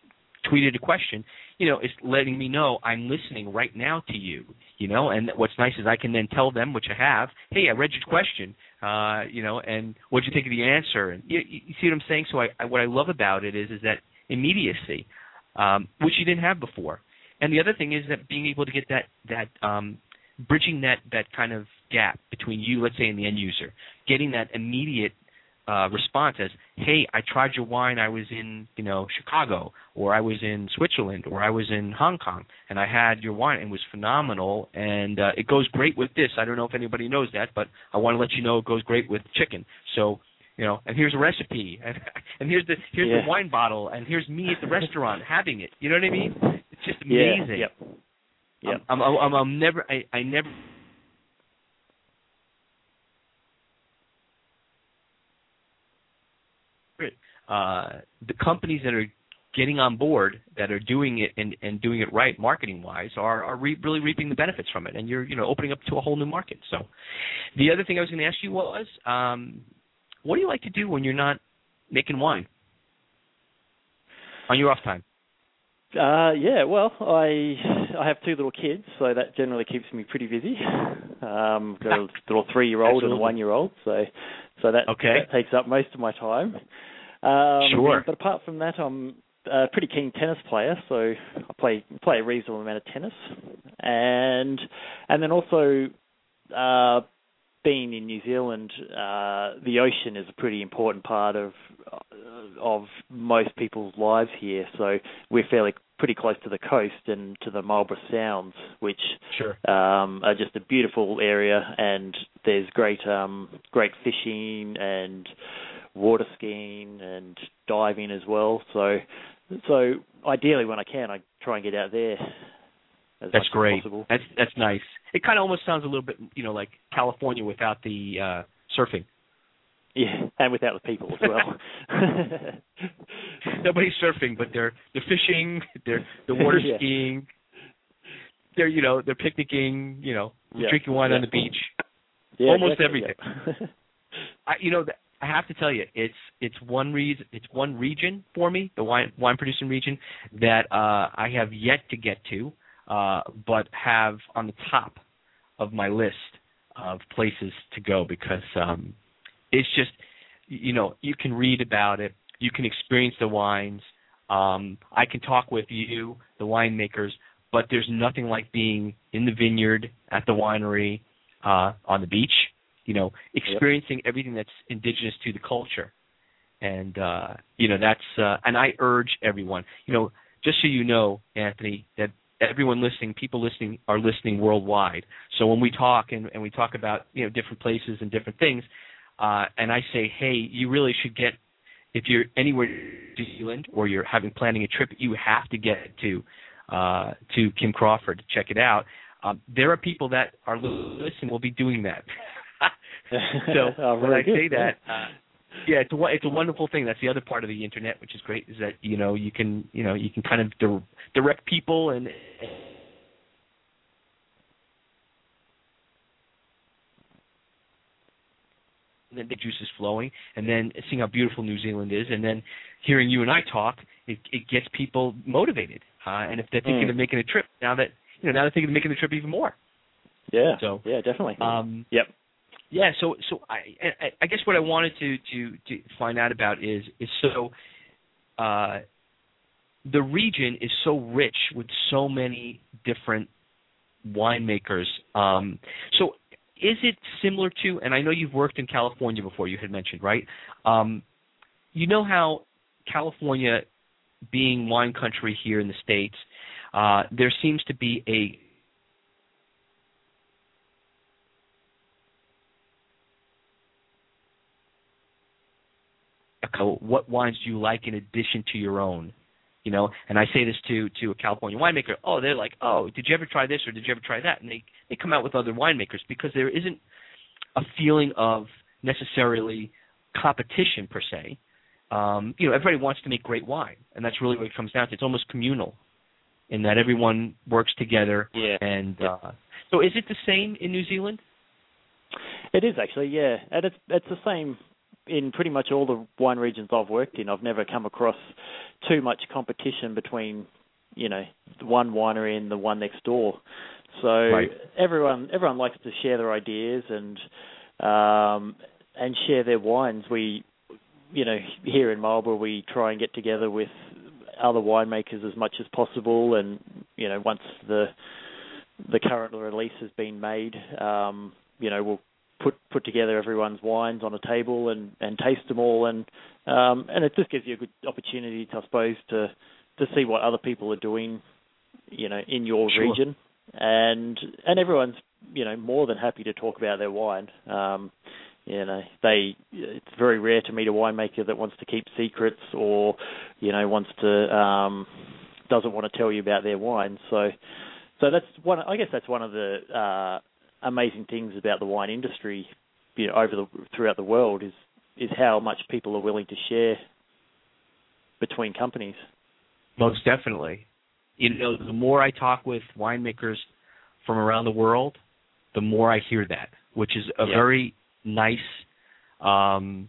tweeted a question, you know, it's letting me know I'm listening right now to you. You know, and what's nice is I can then tell them, which I have, hey, I read your question, uh, you know, and what'd you think of the answer? And you, you see what I'm saying? So I, I, what I love about it is is that immediacy, um, which you didn't have before. And the other thing is that being able to get that that um, bridging that that kind of gap between you, let's say, and the end user, getting that immediate uh, response as, "Hey, I tried your wine. I was in, you know, Chicago, or I was in Switzerland, or I was in Hong Kong, and I had your wine and it was phenomenal. And uh, it goes great with this. I don't know if anybody knows that, but I want to let you know it goes great with chicken. So, you know, and here's a recipe, and, and here's the here's Yeah. the wine bottle, and here's me at the restaurant having it. You know what I mean? It's just amazing. Yeah. Yep. Yep. I'm, I'm, I'm, I'm never, I, I never. Uh, the companies that are getting on board, that are doing it and, and doing it right, marketing wise, are are re- really reaping the benefits from it, and you're you know opening up to a whole new market. So, the other thing I was going to ask you was, um, what do you like to do when you're not making wine on your off time? Uh, yeah, well, I I have two little kids, so that generally keeps me pretty busy. Um, got a little three-year-old and a one-year-old, so so that, Okay. that takes up most of my time. Um, Sure. But apart from that, I'm a pretty keen tennis player, so I play play a reasonable amount of tennis, and and then also uh, being in New Zealand, uh, the ocean is a pretty important part of of most people's lives here. So we're fairly pretty close to the coast and to the Marlborough Sounds, which Sure. um, are just a beautiful area, and there's great um, great fishing and water skiing and diving as well. So so ideally, when I can, I try and get out there. As That's much great. As possible. That's that's nice. It kind of almost sounds a little bit, you know, like California without the uh surfing. Yeah, and without the people as well. Nobody's surfing, but they're they're fishing, they're they're water Yeah. skiing, they're you know they're picnicking, you know, Yeah, drinking wine on the beach. yeah, almost everything. yeah. I, you know, I have to tell you, it's it's one reason, it's one region for me, the wine wine producing region that uh, I have yet to get to, uh, but have on the top of my list of places to go because um, it's just, you know, you can read about it, you can experience the wines. Um, I can talk with you, the winemakers, but there's nothing like being in the vineyard, at the winery, uh, on the beach, you know, experiencing everything that's indigenous to the culture. And uh, you know, that's uh, and I urge everyone, you know, just so you know, Anthony, that everyone listening, people listening are listening worldwide. So when we talk and, and we talk about, you know, different places and different things, uh, and I say, hey, you really should get if you're anywhere in New Zealand or you're having planning a trip, you have to get to uh, to Kim Crawford to check it out. Um, there are people that are listening will be doing that. so Oh, when I say that, yeah. uh, yeah, it's a it's a wonderful thing. That's the other part of the internet, which is great, is that you know you can you know you can kind of di- direct people and. and then the juice is flowing, and then seeing how beautiful New Zealand is, and then hearing you and I talk, it, it gets people motivated. Uh, and if they're thinking Mm. of making a trip, now that you know, now they're thinking of making the trip even more. yeah, So, yeah, definitely. Um, yep. Yeah, so so I, I guess what I wanted to to to find out about is is so uh the region is so rich with so many different winemakers. Um so is it similar to and I know you've worked in California before you had mentioned, right? Um you know how California being wine country here in the states, uh there seems to be a Mexico, what wines do you like in addition to your own? You know, and I say this to to a California winemaker. Oh, they're like, oh, did you ever try this or did you ever try that? And they they come out with other winemakers because there isn't a feeling of necessarily competition per se. Um, you know, everybody wants to make great wine, and that's really what it comes down to. It's almost communal, in that everyone works together. Yeah. And uh, so, is it the same in New Zealand? It is actually, yeah, and it's it's the same in pretty much all the wine regions I've worked in, I've never come across too much competition between, you know, the one winery and the one next door. So Right. everyone everyone likes to share their ideas and um, and share their wines. We, you know, here in Marlborough, we try and get together with other winemakers as much as possible, and you know, once the the current release has been made, um, you know, we'll put put together everyone's wines on a table and and taste them all, and um, and it just gives you a good opportunity, to, I suppose, to to see what other people are doing, you know, in your Sure. region, and and everyone's you know more than happy to talk about their wine. Um, you know, they it's very rare to meet a winemaker that wants to keep secrets or you know wants to um, doesn't want to tell you about their wine. So so that's one. I guess that's one of the uh, amazing things about the wine industry, you know, over the throughout the world is is how much people are willing to share between companies. Most definitely. You know, the more I talk with winemakers from around the world, the more I hear that, which is a Yeah. very nice. Um,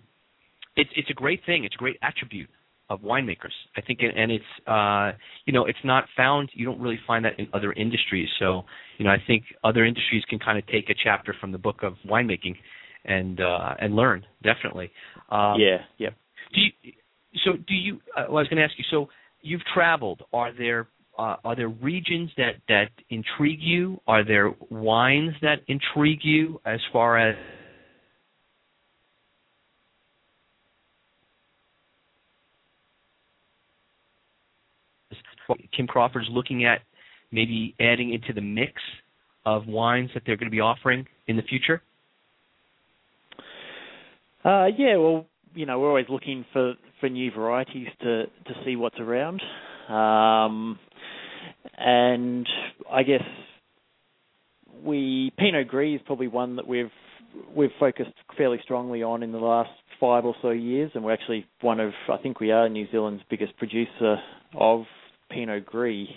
it's it's a great thing. It's a great attribute of winemakers. I think, and it's uh, you know, it's not found. You don't really find that in other industries. So, you know, I think other industries can kind of take a chapter from the book of winemaking and uh, and learn definitely. Um, yeah, yeah. do you, so do you? Uh, well, I was going to ask you. So you've traveled. Are there uh, are there regions that that intrigue you? Are there wines that intrigue you as far as Kim Crawford's looking at maybe adding into the mix of wines that they're going to be offering in the future? Uh, yeah, well, you know, we're always looking for, for new varieties to, to see what's around. Um, and I guess we Pinot Gris is probably one that we've we've focused fairly strongly on in the last five or so years, and we're actually one of I think we are New Zealand's biggest producer of Pinot Gris.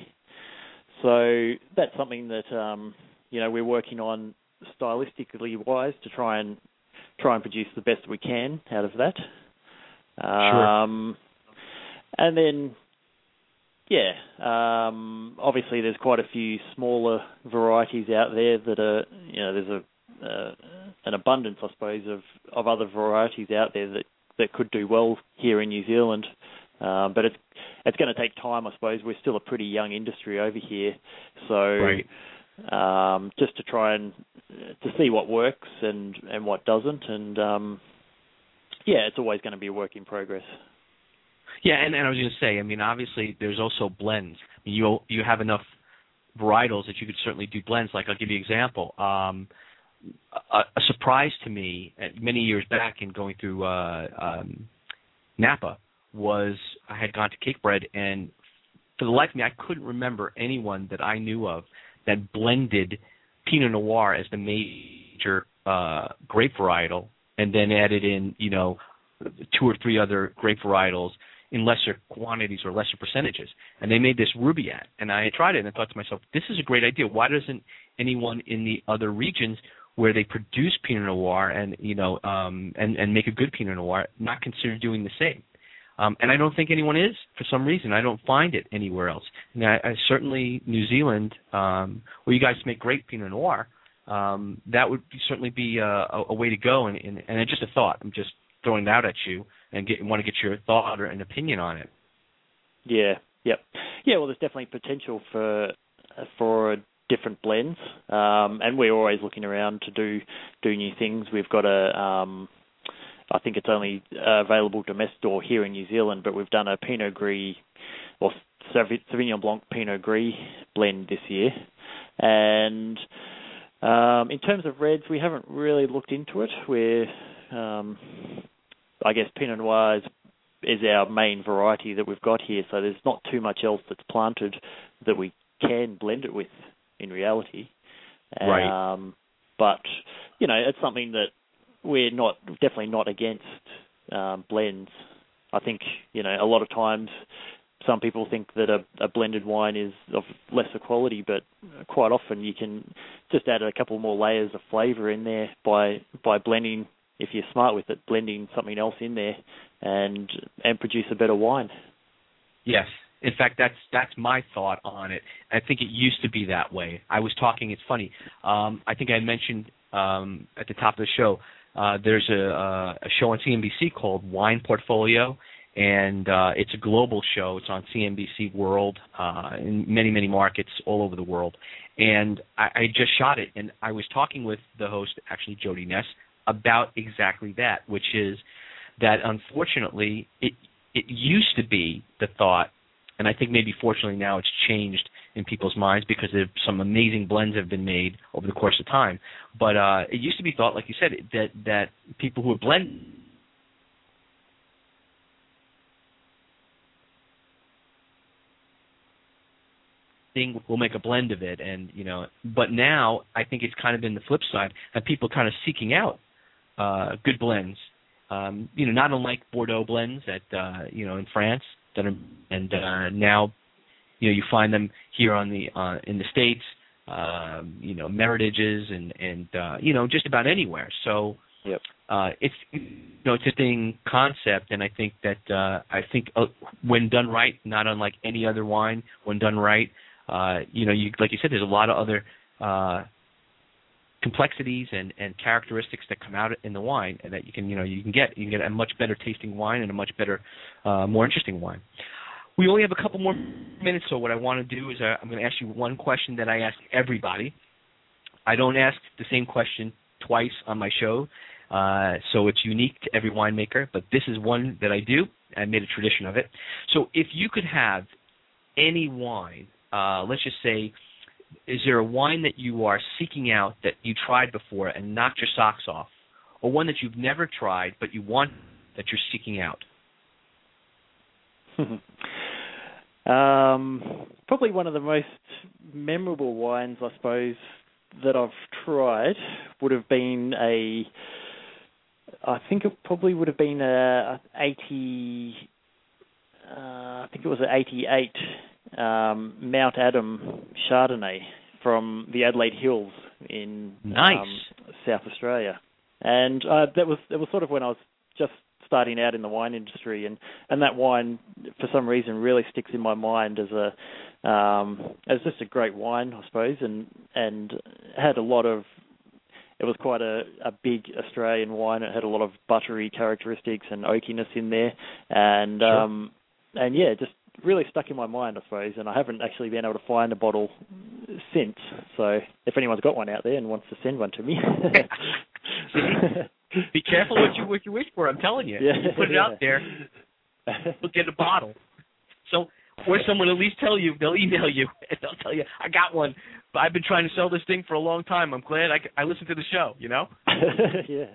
So that's something that um, you know we're working on stylistically wise to try and try and produce the best we can out of that. Um, and then, yeah, um, obviously there's quite a few smaller varieties out there that are, you know, there's a uh, an abundance, I suppose, of, of other varieties out there that, that could do well here in New Zealand. Um, but it's it's going to take time, I suppose. We're still a pretty young industry over here, so Right. um, just to try and to see what works and and what doesn't, and um, yeah, it's always going to be a work in progress. Yeah, and, and I was going to say, I mean, obviously there's also blends. I mean, you you have enough varietals that you could certainly do blends. Like I'll give you an example. Um, a, a surprise to me uh, many years back in going through uh, um, Napa was I had gone to Cakebread, and for the life of me, I couldn't remember anyone that I knew of that blended Pinot Noir as the major uh, grape varietal, and then added in, you know, two or three other grape varietals in lesser quantities or lesser percentages. And they made this Rubaiyat, and I tried it and I thought to myself, this is a great idea. Why doesn't anyone in the other regions where they produce Pinot Noir and you know um, and and make a good Pinot Noir not consider doing the same? Um, and I don't think anyone is for some reason. I don't find it anywhere else. Now, I, certainly New Zealand, um, where you guys make great Pinot Noir, um, that would be, certainly be a, a, a way to go. And, and, and just a thought. I'm just throwing it out at you and get, want to get your thought or an opinion on it. Yeah, yep, yeah. Well, there's definitely potential for for different blends, um, and we're always looking around to do do new things. We've got a um, I think it's only uh, available domestic or here in New Zealand, but we've done a Pinot Gris or Sauv- Sauvignon Blanc Pinot Gris blend this year. And um, in terms of reds, we haven't really looked into it. We're, um, I guess, Pinot Noir is, is our main variety that we've got here, so there's not too much else that's planted that we can blend it with in reality. Right. Um, but you know, it's something that we're not definitely not against um, blends. I think you know a lot of times some people think that a, a blended wine is of lesser quality, but quite often you can just add a couple more layers of flavour in there by by blending if you're smart with it, blending something else in there and and produce a better wine. Yes. In fact, that's that's my thought on it. I think it used to be that way. I was talking. It's funny. Um, I think I mentioned um, at the top of the show. Uh, there's a, a show on CNBC called Wine Portfolio, and uh, it's a global show. It's on CNBC World uh, in many many markets all over the world. And I, I just shot it, and I was talking with the host, actually Jody Ness, about exactly that, which is that unfortunately it it used to be the thought and I think maybe fortunately now it's changed in people's minds because some amazing blends have been made over the course of time. But uh, it used to be thought, like you said, that that people who would blend will make a blend of it, and you know. But now I think it's kind of been the flip side, and people kind of seeking out uh, good blends. Um, you know, not unlike Bordeaux blends that uh, you know in France that are, and uh, now you know you find them here on the uh, in the states. Um, you know, Meritages and and uh, you know just about anywhere. So Yep. uh, it's you know it's a thing concept, and I think that uh, I think uh, when done right, not unlike any other wine, when done right, uh, you know, you like you said, there's a lot of other uh, complexities and, and characteristics that come out in the wine, and that you can you know you can get you can get a much better tasting wine and a much better, uh, more interesting wine. We only have a couple more minutes, so what I want to do is uh, I'm going to ask you one question that I ask everybody. I don't ask the same question twice on my show, uh, so it's unique to every winemaker. But this is one that I do. I made a tradition of it. So if you could have any wine, uh, let's just say, is there a wine that you are seeking out that you tried before and knocked your socks off, or one that you've never tried but you want that you're seeking out? um, probably one of the most memorable wines, I suppose, that I've tried would have been a. I think it probably would have been a, a eighty. Uh, I think it was an eighty-eight um, Mountadam Chardonnay from the Adelaide Hills in Nice. um, South Australia, and uh, that was that was sort of when I was just starting out in the wine industry, and and that wine for some reason really sticks in my mind as a um, as just a great wine, I suppose, and and had a lot of. It was quite a, a big Australian wine. It had a lot of buttery characteristics and oakiness in there, and Sure. um, and yeah, just really stuck in my mind, I suppose. And I haven't actually been able to find a bottle since. So if anyone's got one out there and wants to send one to me, Be careful what you what you wish for. I'm telling you. Yeah, you put it yeah. out there, you'll get a bottle. So, or someone at least tell you. They'll email you and they'll tell you, "I got one, but I've been trying to sell this thing for a long time. I'm glad I, I listened to the show." You know. yeah.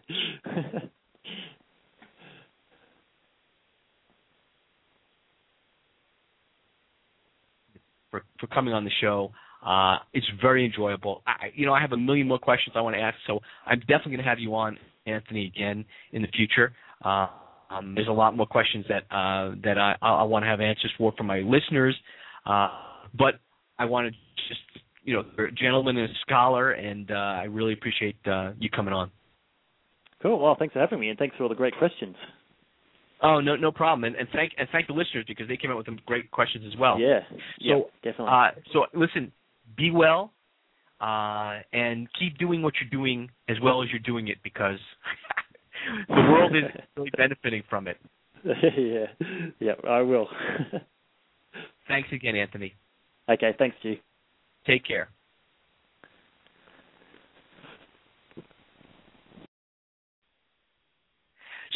for for coming on the show. Uh, it's very enjoyable. I, you know, I have a million more questions I want to ask, so I'm definitely going to have you on, Anthony, again in the future. Uh, um, there's a lot more questions that uh, that I, I want to have answers for from my listeners, uh, but I want to just, you know, you're a gentleman and a scholar, and uh, I really appreciate uh, you coming on. Cool. Well, thanks for having me, and thanks for all the great questions. Oh, no, no problem, and, and thank and thank the listeners because they came up with some great questions as well. yeah. So, yeah, definitely. Uh, so listen, be well, uh, and keep doing what you're doing as well as you're doing it because the world is really benefiting from it. yeah. Yeah, I will. Thanks again, Anthony. okay. Thanks, Stu. Take care.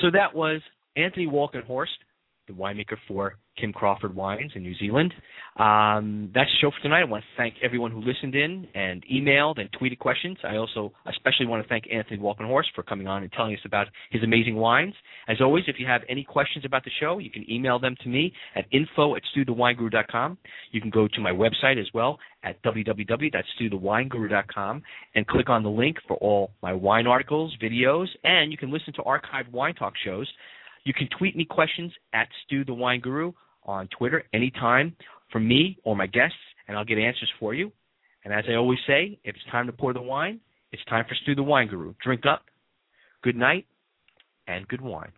So that was Anthony Walkenhorst, the winemaker for Kim Crawford Wines in New Zealand. Um, that's the show for tonight. I want to thank everyone who listened in and emailed and tweeted questions. I also especially want to thank Anthony Walkenhorst for coming on and telling us about his amazing wines. As always, if you have any questions about the show, you can email them to me at info at stuthewineguru.com. You can go to my website as well at www.stuthewineguru.com and click on the link for all my wine articles, videos, and you can listen to archived wine talk shows. You can tweet me questions at Stu the Wine Guru on Twitter anytime from me or my guests, and I'll get answers for you. And as I always say, if it's time to pour the wine, it's time for Stu the Wine Guru. Drink up. Good night, and good wine.